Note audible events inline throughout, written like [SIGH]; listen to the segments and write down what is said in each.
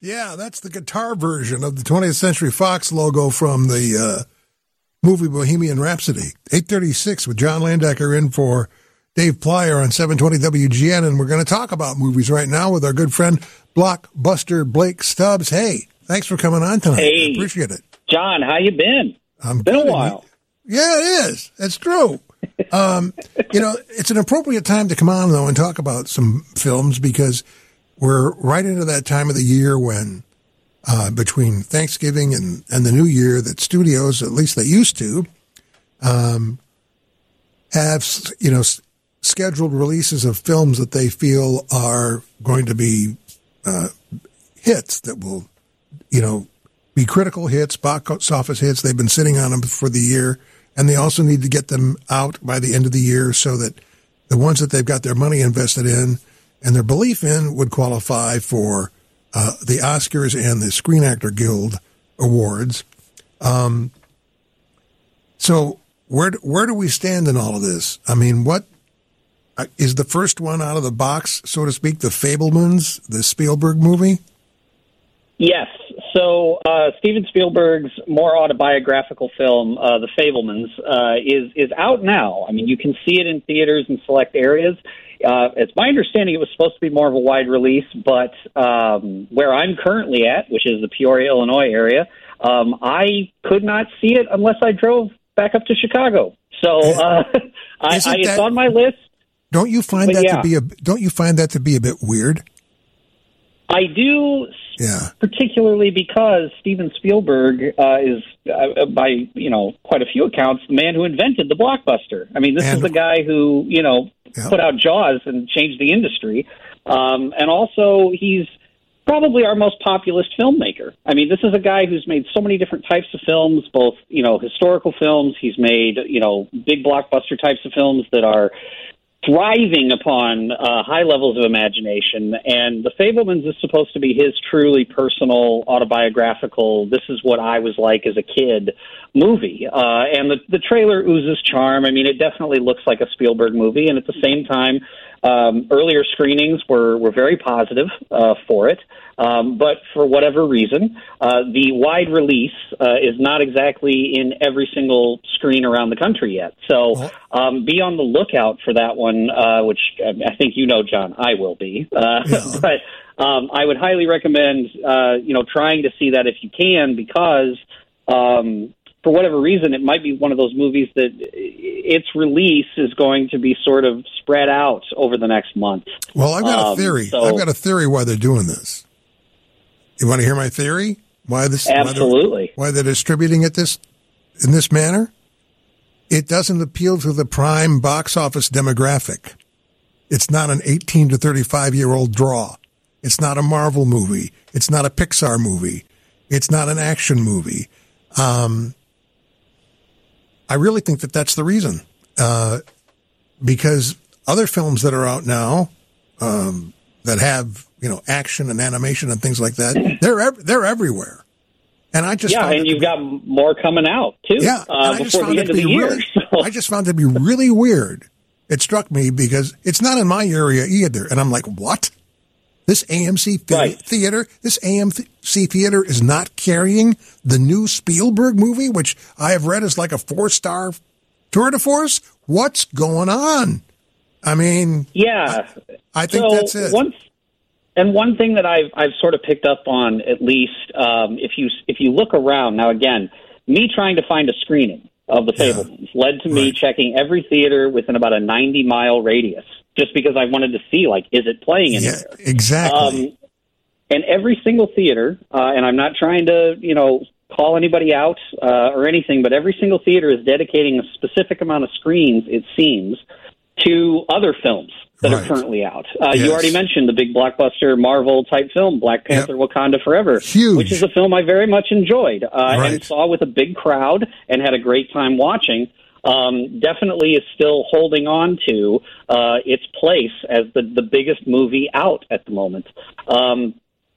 Yeah, that's the guitar version of the 20th Century Fox logo from the uh, movie Bohemian Rhapsody. 836 with John Landecker in for Dave Plier on 720 WGN. And we're going to talk about movies right now with our good friend Blockbuster Blake Stubbs. Hey, thanks for coming on tonight. Hey, I appreciate it. John, how you been? I'm been a while. Yeah, it is. That's true. um, you know, it's an appropriate time to come on though and talk about some films because we're right into that time of the year when uh, between Thanksgiving and, and the New Year that studios, at least they used to, um, have you know scheduled releases of films that they feel are going to be uh, hits that will, you know, be critical hits, box office hits. They've been sitting on them for the year, and they also need to get them out by the end of the year so that the ones that they've got their money invested in and their belief in would qualify for uh, the Oscars and the Screen Actor Guild awards. Um, so where where do we stand in all of this? I mean, what uh, is the first one out of the box, so to speak, the Fabelmans, the Spielberg movie? Yes. So uh, Steven Spielberg's more autobiographical film, uh, The Fabelmans, uh, is is out now. I mean, you can see it in theaters in select areas. Uh, it's my understanding it was supposed to be more of a wide release, but um, where I'm currently at, which is the Peoria, Illinois area, um, I could not see it unless I drove back up to Chicago. So uh, [LAUGHS] I, I, it's that- on my list. Don't you find that yeah. to be a don't you find that to be a bit weird? I do Yeah. particularly because Steven Spielberg uh, is, uh, by you know quite a few accounts, the man who invented the blockbuster. I mean, this And- is the guy who you know Yeah. put out Jaws and changed the industry, um, and also he's probably our most populist filmmaker. I mean, this is a guy who's made so many different types of films, both you know historical films. He's made you know big blockbuster types of films that are thriving upon uh, high levels of imagination. And The Fabelmans is supposed to be his truly personal, autobiographical, this is what I was like as a kid movie. Uh, and the, the trailer oozes charm. I mean, it definitely looks like a Spielberg movie. And at the same time, um, earlier screenings were, were very positive uh, for it. Um, but for whatever reason, uh, the wide release uh, is not exactly in every single screen around the country yet. So um, be on the lookout for that one, uh, which um, I think you know, John. I will be. Uh, [LAUGHS] but um, I would highly recommend, uh, you know, trying to see that if you can, because um, for whatever reason, it might be one of those movies that its release is going to be sort of spread out over the next month. Well, I've got a Um, theory. so- I've got a theory why they're doing this. You want to hear my theory? Why this? why they're- Absolutely. Why they're distributing it this in this manner? It doesn't appeal to the prime box office demographic. It's not an 18 to 35 year old draw. It's not a Marvel movie. It's not a Pixar movie. It's not an action movie. Um, I really think that that's the reason. Uh, because other films that are out now, um, that have, you know, action and animation and things like that, they're, ev- they're everywhere. And I just yeah, and you've be- got more coming out too. yeah, uh, and I just before the end of the year. really, [LAUGHS] I just found it to be really weird. It struck me because it's not in my area either, and I'm like, what? This AMC Right. theater, this AMC theater is not carrying the new Spielberg movie, which I have read is like a four star tour de force. What's going on? I mean, Yeah, I think so that's it. One, and one thing that I've I've sort of picked up on, at least, um, if you if you look around now, again, me trying to find a screening of the Fabelmans led to me Right. checking every theater within about a ninety mile radius, just because I wanted to see like, is it playing yeah, anywhere? exactly. Um, and every single theater, uh, and I'm not trying to, you know, call anybody out uh, or anything, but every single theater is dedicating a specific amount of screens, it seems, to other films that Right. are currently out. Uh, Yes. You already mentioned the big blockbuster Marvel type film, Black Panther: Wakanda Forever, Huge. which is a film I very much enjoyed uh, Right. and saw with a big crowd and had a great time watching. Um, definitely is still holding on to uh, its place as the the biggest movie out at the moment. Um,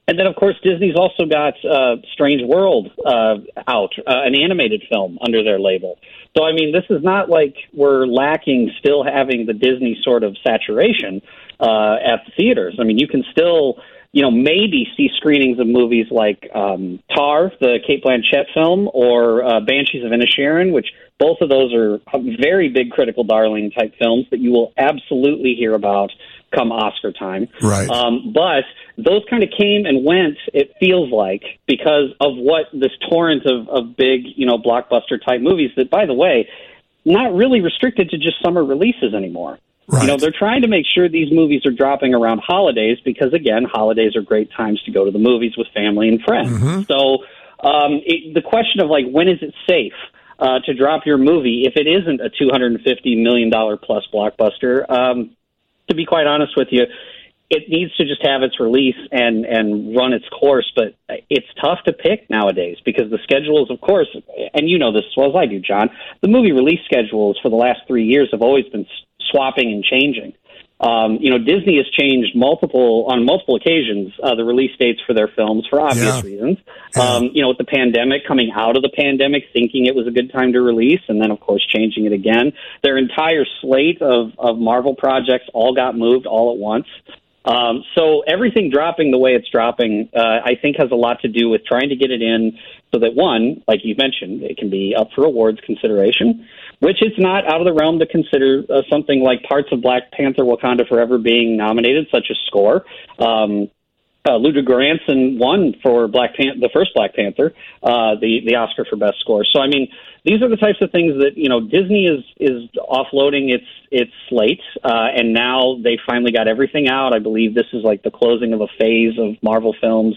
and then, of course, Disney's also got uh, Strange World uh, out, uh, an animated film under their label. So, I mean, this is not like we're lacking still having the Disney sort of saturation uh, at the theaters. I mean, you can still you know, maybe see screenings of movies like um, Tar, the Cate Blanchett film, or uh, Banshees of Inisherin, which both of those are very big critical darling type films that you will absolutely hear about come Oscar time. Right. Um, but those kind of came and went. It feels like because of what this torrent of, of big, you know, blockbuster type movies. That, by the way, not really restricted to just summer releases anymore. Right. You know, they're trying to make sure these movies are dropping around holidays because, again, holidays are great times to go to the movies with family and friends. Mm-hmm. So um, it, the question of like when is it safe uh, to drop your movie if it isn't a two hundred and fifty million dollar plus blockbuster? Um, to be quite honest with you, it needs to just have its release and and run its course. But it's tough to pick nowadays because the schedules, of course, and you know this as well as I do, John. The movie release schedules for the last three years have always been swapping and changing. Um, you know, Disney has changed multiple on multiple occasions uh, the release dates for their films for obvious Yeah. reasons. Yeah. Um, you know, with the pandemic, coming out of the pandemic, thinking it was a good time to release, and then of course changing it again. Their entire slate of of Marvel projects all got moved all at once. Um, so everything dropping the way it's dropping, uh, I think, has a lot to do with trying to get it in so that one, like you mentioned, it can be up for awards consideration, which is not out of the realm to consider uh, something like parts of Black Panther: Wakanda Forever being nominated, such as score. Um, uh, Ludwig Göransson won for Black Pan- the first Black Panther, uh, the the Oscar for best score. So I mean, these are the types of things that you know Disney is is offloading its its slate, uh, and now they finally got everything out. I believe this is like the closing of a phase of Marvel films.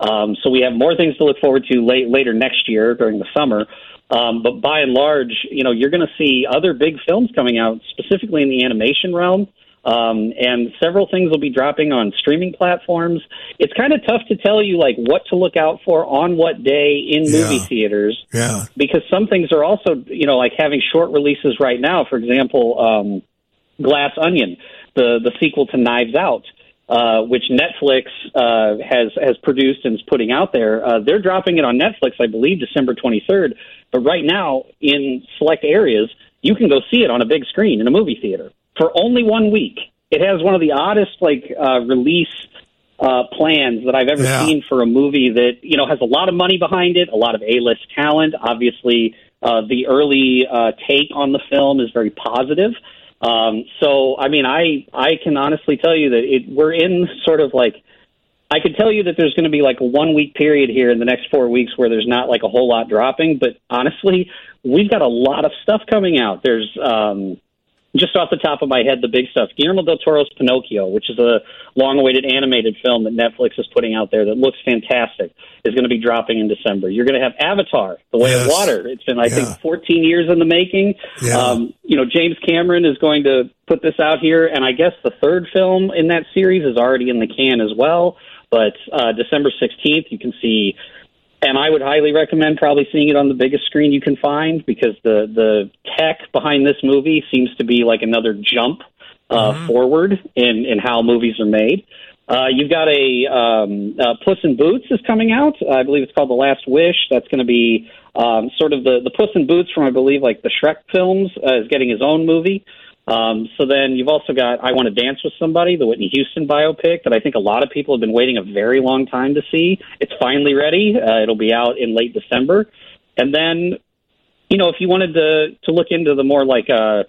Um, so we have more things to look forward to late, later next year during the summer. Um, but by and large, you know, you're going to see other big films coming out, specifically in the animation realm. Um, and several things will be dropping on streaming platforms. It's kind of tough to tell you like what to look out for on what day in movie Yeah. theaters Yeah. because some things are also, you know, like having short releases right now. For example, um, Glass Onion, the the sequel to Knives Out, uh, which Netflix uh, has has produced and is putting out there. Uh, they're dropping it on Netflix, I believe, December 23rd. But right now, in select areas, you can go see it on a big screen in a movie theater for only one week. It has one of the oddest like uh, release uh, plans that I've ever Yeah. seen for a movie that you know has a lot of money behind it, a lot of A-list talent. Obviously, uh, the early uh, take on the film is very positive. Um, so, I mean, I I can honestly tell you that it, we're in sort of like I could tell you that there's going to be like a one week period here in the next four weeks where there's not like a whole lot dropping. But honestly, we've got a lot of stuff coming out. There's um, just off the top of my head, the big stuff. Guillermo del Toro's Pinocchio, which is a long-awaited animated film that Netflix is putting out there that looks fantastic, is going to be dropping in December. You're going to have Avatar: The Way Yes. of Water. It's been, I Yeah. think, 14 years in the making. Yeah. Um, you know, James Cameron is going to put this out here, and I guess the third film in that series is already in the can as well. But uh, December 16th, you can see and I would highly recommend probably seeing it on the biggest screen you can find because the the tech behind this movie seems to be like another jump uh, forward in in how movies are made. Uh, you've got a um, uh, Puss in Boots is coming out. I believe it's called The Last Wish. That's going to be um, sort of the the Puss in Boots from I believe like the Shrek films uh, is getting his own movie. Um, so then you've also got I Want to Dance with Somebody, the Whitney Houston biopic that I think a lot of people have been waiting a very long time to see. It's finally ready. Uh, it'll be out in late December. And then, you know, if you wanted to to look into the more like uh,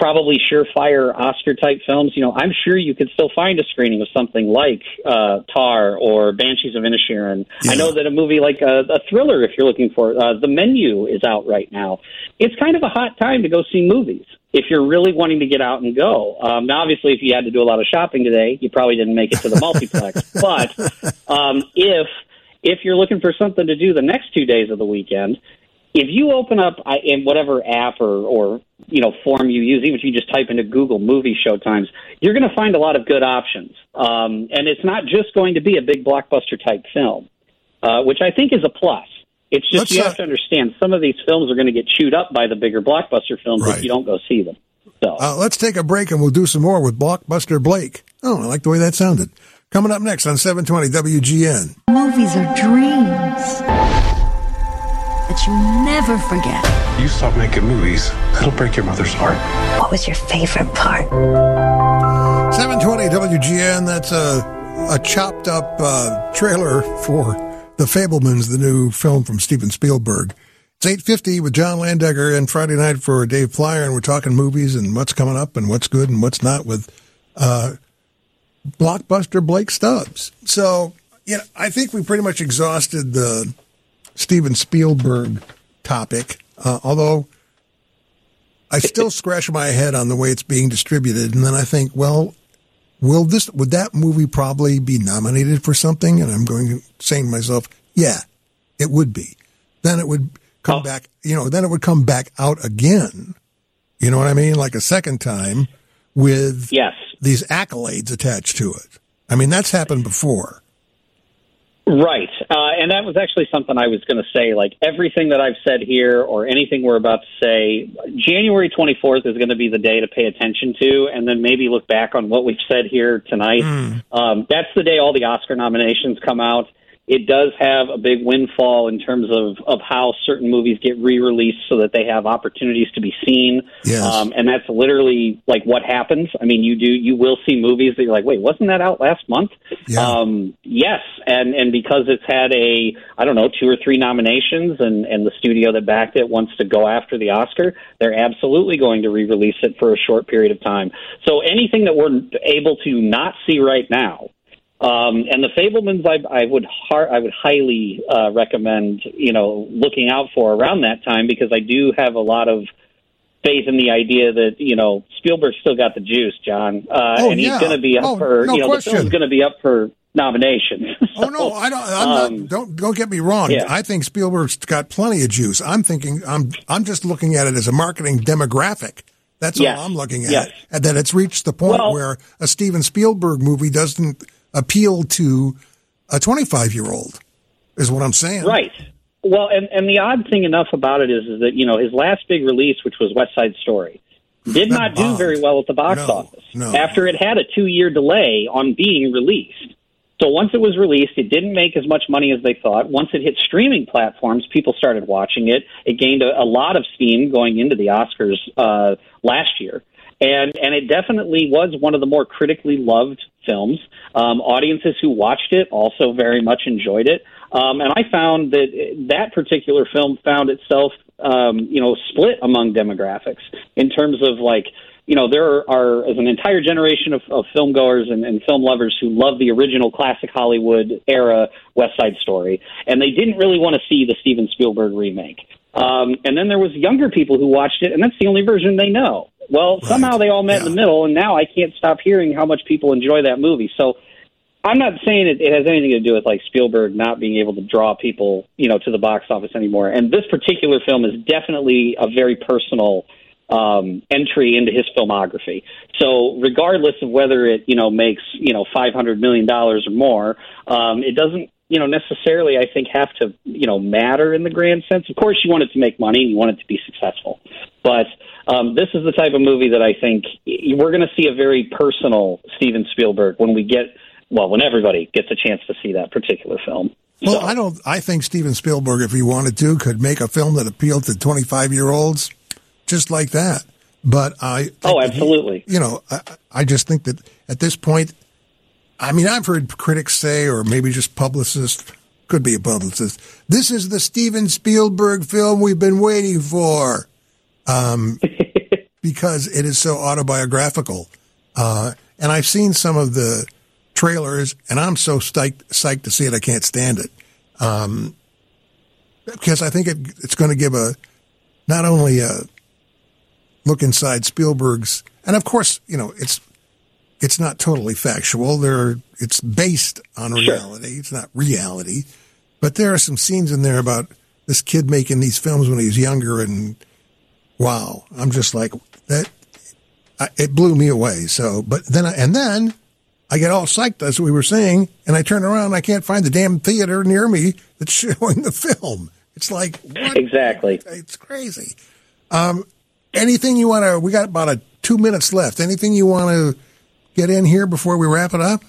probably surefire Oscar type films, you know, I'm sure you could still find a screening of something like uh, Tar or Banshees of Inisherin. Yeah. I know that a movie like a, a thriller, if you're looking for uh, The Menu, is out right now. It's kind of a hot time to go see movies if you're really wanting to get out and go. Um, now, obviously, if you had to do a lot of shopping today, you probably didn't make it to the multiplex. [LAUGHS] But um, if if you're looking for something to do the next two days of the weekend, if you open up I- in whatever app or, or you know form you use, even if you just type into Google movie showtimes, you're going to find a lot of good options. Um, and it's not just going to be a big blockbuster type film, uh, which I think is a plus. It's just Let's, you uh, have to understand some of these films are going to get chewed up by the bigger blockbuster films Right. if you don't go see them. So Uh, let's take a break and we'll do some more with Blockbuster Blake. Oh, I like the way that sounded. Coming up next on 720 WGN. Movies are dreams that you never forget. You stop making movies, it'll break your mother's heart. What was your favorite part? 720 WGN. That's uh, a chopped up uh, trailer for The Fabelmans, the new film from Steven Spielberg. It's 8.50 with John Landecker and Friday night for Dave Plier, and we're talking movies and what's coming up and what's good and what's not with uh, blockbuster Blake Stubbs. So, you know, I think we pretty much exhausted the Steven Spielberg topic, uh, although I still scratch my head on the way it's being distributed. And then I think, well, will this, would that movie probably be nominated for something? And I'm going saying to myself, yeah, it would be. Then it would come oh. back, you know, then it would come back out again. You know what I mean? Like a second time with yes. these accolades attached to it. I mean, that's happened before. Right. Uh, and that was actually something I was going to say. Like everything that I've said here or anything we're about to say, January 24th is going to be the day to pay attention to and then maybe look back on what we've said here tonight. Mm. Um, that's the day all the Oscar nominations come out it does have a big windfall in terms of, of how certain movies get re-released so that they have opportunities to be seen. Yes. Um, and that's literally like what happens. I mean, you do, you will see movies that you're like, wait, wasn't that out last month? Yeah. Um, yes. And, and because it's had a, I don't know, two or three nominations and, and the studio that backed it wants to go after the Oscar, they're absolutely going to re-release it for a short period of time. So anything that we're able to not see right now, um, and the Fabelmans, I, I would har- I would highly uh, recommend you know looking out for around that time because I do have a lot of faith in the idea that you know Spielberg still got the juice, John, uh, oh, and he's yeah. going to be up oh, for no you know question. the film's going to be up for nomination. so, [LAUGHS] oh no, I don't. I'm um, not, don't don't get me wrong. Yeah. I think Spielberg's got plenty of juice. I'm thinking I'm I'm just looking at it as a marketing demographic. That's yes. all I'm looking at. Yes. And that it's reached the point well, where a Steven Spielberg movie doesn't appeal to a 25 year old, is what I'm saying. Right. Well, and, and the odd thing enough about it is, is that, you know, his last big release, which was West Side Story, did That not do very well at the box No, office no. after it had a two year delay on being released. So once it was released, it didn't make as much money as they thought. Once it hit streaming platforms, people started watching it. It gained a, a lot of steam going into the Oscars uh, last year and and it definitely was one of the more critically loved films. Um, audiences who watched it also very much enjoyed it, um, and I found that that particular film found itself, um, you know, split among demographics in terms of like. You know, there are as an entire generation of, of film goers and, and film lovers who love the original classic Hollywood era West Side Story, and they didn't really want to see the Steven Spielberg remake. Um, and then there was younger people who watched it, and that's the only version they know. Well, Right. somehow they all met in the middle, and now I can't stop hearing how much people enjoy that movie. So I'm not saying it, it has anything to do with like Spielberg not being able to draw people, you know, to the box office anymore. And this particular film is definitely a very personal um, entry into his filmography. So regardless of whether it, you know, makes you know 500 million dollars or more, um, it doesn't you know, necessarily, I think, have to, you know, matter in the grand sense. Of course, you want it to make money and you want it to be successful. But um, this is the type of movie that I think we're going to see a very personal Steven Spielberg when we get, well, when everybody gets a chance to see that particular film. Well, So- I don't. I think Steven Spielberg, if he wanted to, could make a film that appealed to 25 year olds, just like that. But I. think Oh, that he- absolutely. you know, I, I just think that at this point, I mean, I've heard critics say, or maybe just publicists, could be a publicist. This is the Steven Spielberg film we've been waiting for, um, [LAUGHS] because it is so autobiographical. Uh, and I've seen some of the trailers, and I'm so psyched, psyched to see it. I can't stand it. Um, because I think it, it's going to give a not only a look inside Spielberg's, and of course, you know, it's it's not totally factual. There, it's based on Sure. reality. It's not reality, but there are some scenes in there about this kid making these films when he was younger, and wow, I'm just like that. I, it blew me away. So, but then, I, and then I get all psyched as we were saying, and I turn around, and I can't find the damn theater near me that's [LAUGHS] showing the film. It's like what? Exactly. It's crazy. Um, anything you want to? We got about a two minutes left. Anything you want to get in here before we wrap it up?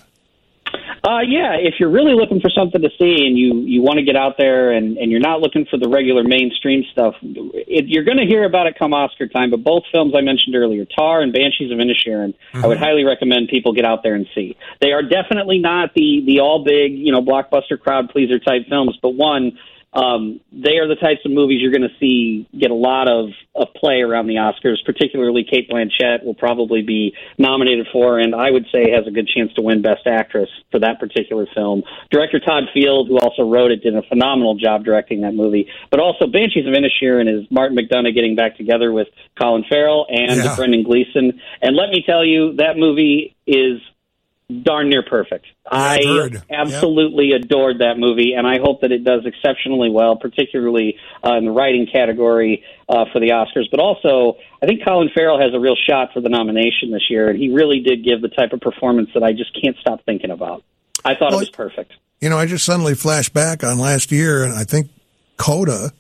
Uh, yeah, if you're really looking for something to see and you, you want to get out there and, and you're not looking for the regular mainstream stuff, it, you're going to hear about it come Oscar time. But both films I mentioned earlier, Tar and Banshees of Inisherin, mm-hmm. I would highly recommend people get out there and see. They are definitely not the the all big, you know, blockbuster crowd pleaser type films, but one um, they are the types of movies you're going to see get a lot of, of play around the Oscars. Particularly, Cate Blanchett will probably be nominated for, and I would say has a good chance to win Best Actress for that particular film. Director Todd Field, who also wrote it, did a phenomenal job directing that movie. But also, Banshees of Inisherin is Martin McDonagh getting back together with Colin Farrell and yeah. Brendan Gleeson. And let me tell you, that movie is darn near perfect. I absolutely yep. adored that movie, and I hope that it does exceptionally well, particularly uh, in the writing category uh, for the Oscars. But also, I think Colin Farrell has a real shot for the nomination this year, and he really did give the type of performance that I just can't stop thinking about. I thought well, it was perfect. You know, I just suddenly flashed back on last year, and I think Coda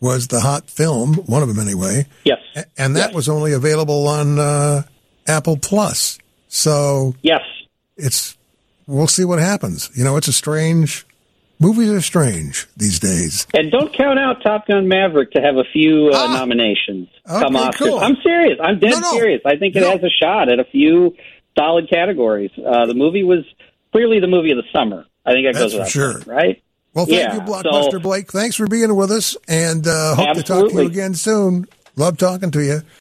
was the hot film, one of them anyway. Yes, and that yes. was only available on uh, Apple Plus. So yes, it's we'll see what happens. You know, it's a strange. Movies are strange these days. And don't count out Top Gun Maverick to have a few uh, ah, nominations okay, come Oscars. Cool. I'm serious. I'm dead no, no, serious. I think it no. has a shot at a few solid categories. Uh, the movie was clearly the movie of the summer. I think that That's goes without sure. Right? Well, thank yeah, you, Blockbuster so, Blake. Thanks for being with us, and uh, hope absolutely. to talk to you again soon. Love talking to you.